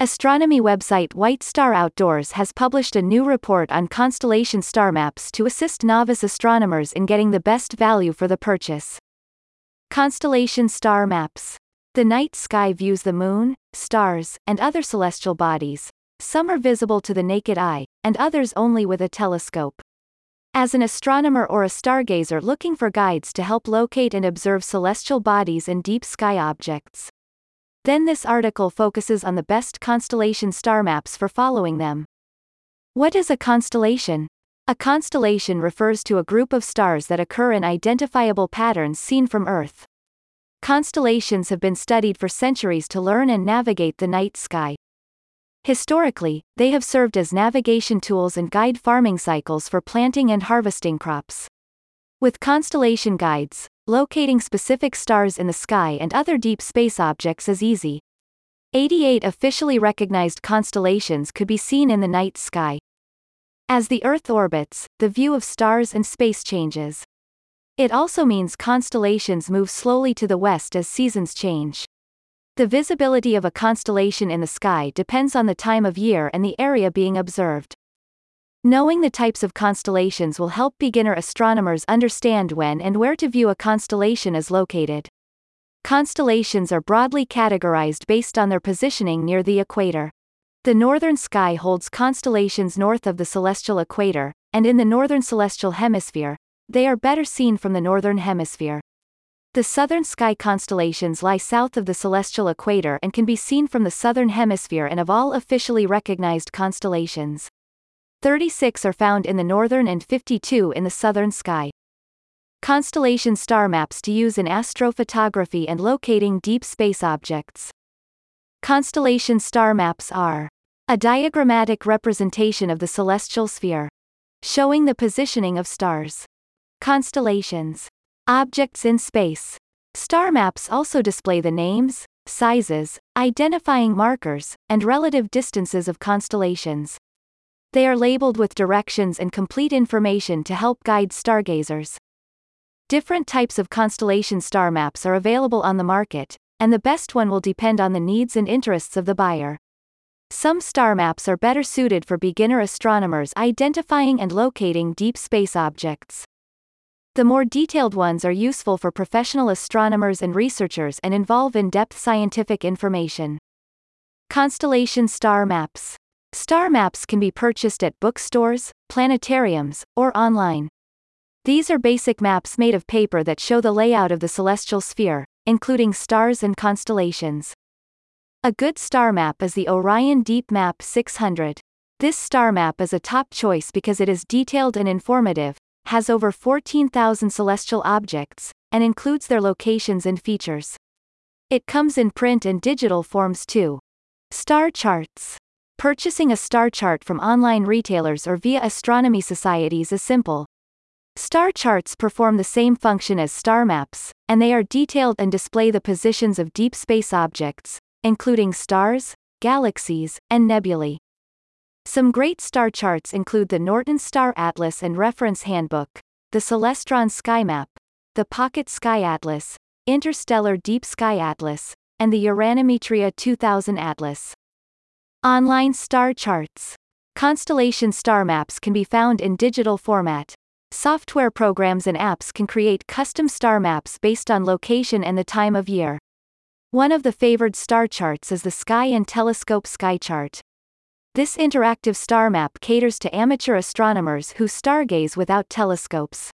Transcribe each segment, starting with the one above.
Astronomy website White Star Outdoors has published a new report on constellation star maps to assist novice astronomers in getting the best value for the purchase. Constellation star maps. The night sky views the moon, stars, and other celestial bodies. Some are visible to the naked eye, and others only with a telescope. As an astronomer or a stargazer looking for guides to help locate and observe celestial bodies and deep sky objects. Then this article focuses on the best constellation star maps for following them. What is a constellation? A constellation refers to a group of stars that occur in identifiable patterns seen from Earth. Constellations have been studied for centuries to learn and navigate the night sky. Historically, they have served as navigation tools and guide farming cycles for planting and harvesting crops. With constellation guides, locating specific stars in the sky and other deep space objects is easy. 88 officially recognized constellations could be seen in the night sky. As the Earth orbits, the view of stars and space changes. It also means constellations move slowly to the west as seasons change. The visibility of a constellation in the sky depends on the time of year and the area being observed. Knowing the types of constellations will help beginner astronomers understand when and where to view a constellation is located. Constellations are broadly categorized based on their positioning near the equator. The northern sky holds constellations north of the celestial equator, and in the northern celestial hemisphere, they are better seen from the northern hemisphere. The southern sky constellations lie south of the celestial equator and can be seen from the southern hemisphere and of all officially recognized constellations. 36 are found in the northern and 52 in the southern sky. Constellation star maps to use in astrophotography and locating deep space objects. Constellation star maps are a diagrammatic representation of the celestial sphere, showing the positioning of stars. Constellations. Objects in space. Star maps also display the names, sizes, identifying markers, and relative distances of constellations. They are labeled with directions and complete information to help guide stargazers. Different types of constellation star maps are available on the market, and the best one will depend on the needs and interests of the buyer. Some star maps are better suited for beginner astronomers identifying and locating deep space objects. The more detailed ones are useful for professional astronomers and researchers and involve in-depth scientific information. Constellation star maps Star maps can be purchased at bookstores, planetariums, or online. These are basic maps made of paper that show the layout of the celestial sphere, including stars and constellations. A good star map is the Orion Deep Map 600. This star map is a top choice because it is detailed and informative, has over 14,000 celestial objects, and includes their locations and features. It comes in print and digital forms too. Star charts. Purchasing a star chart from online retailers or via astronomy societies is simple. Star charts perform the same function as star maps, and they are detailed and display the positions of deep space objects, including stars, galaxies, and nebulae. Some great star charts include the Norton Star Atlas and Reference Handbook, the Celestron Sky Map, the Pocket Sky Atlas, Interstellar Deep Sky Atlas, and the Uranometria 2000 Atlas. Online star charts. Constellation star maps can be found in digital format. Software programs and apps can create custom star maps based on location and the time of year. One of the favored star charts is the Sky and Telescope Sky Chart. This interactive star map caters to amateur astronomers who stargaze without telescopes.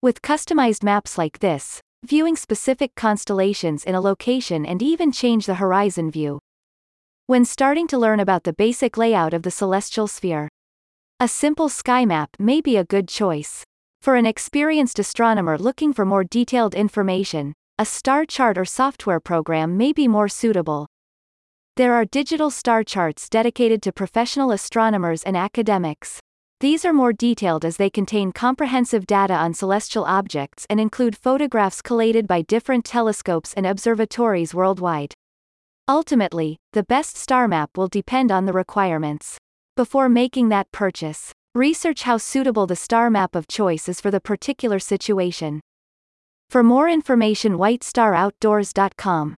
With customized maps like this, viewing specific constellations in a location and even change the horizon view, when starting to learn about the basic layout of the celestial sphere. A simple sky map may be a good choice. For an experienced astronomer looking for more detailed information, a star chart or software program may be more suitable. There are digital star charts dedicated to professional astronomers and academics. These are more detailed as they contain comprehensive data on celestial objects and include photographs collated by different telescopes and observatories worldwide. Ultimately, the best star map will depend on the requirements. Before making that purchase, research how suitable the star map of choice is for the particular situation. For more information whitestaroutdoors.com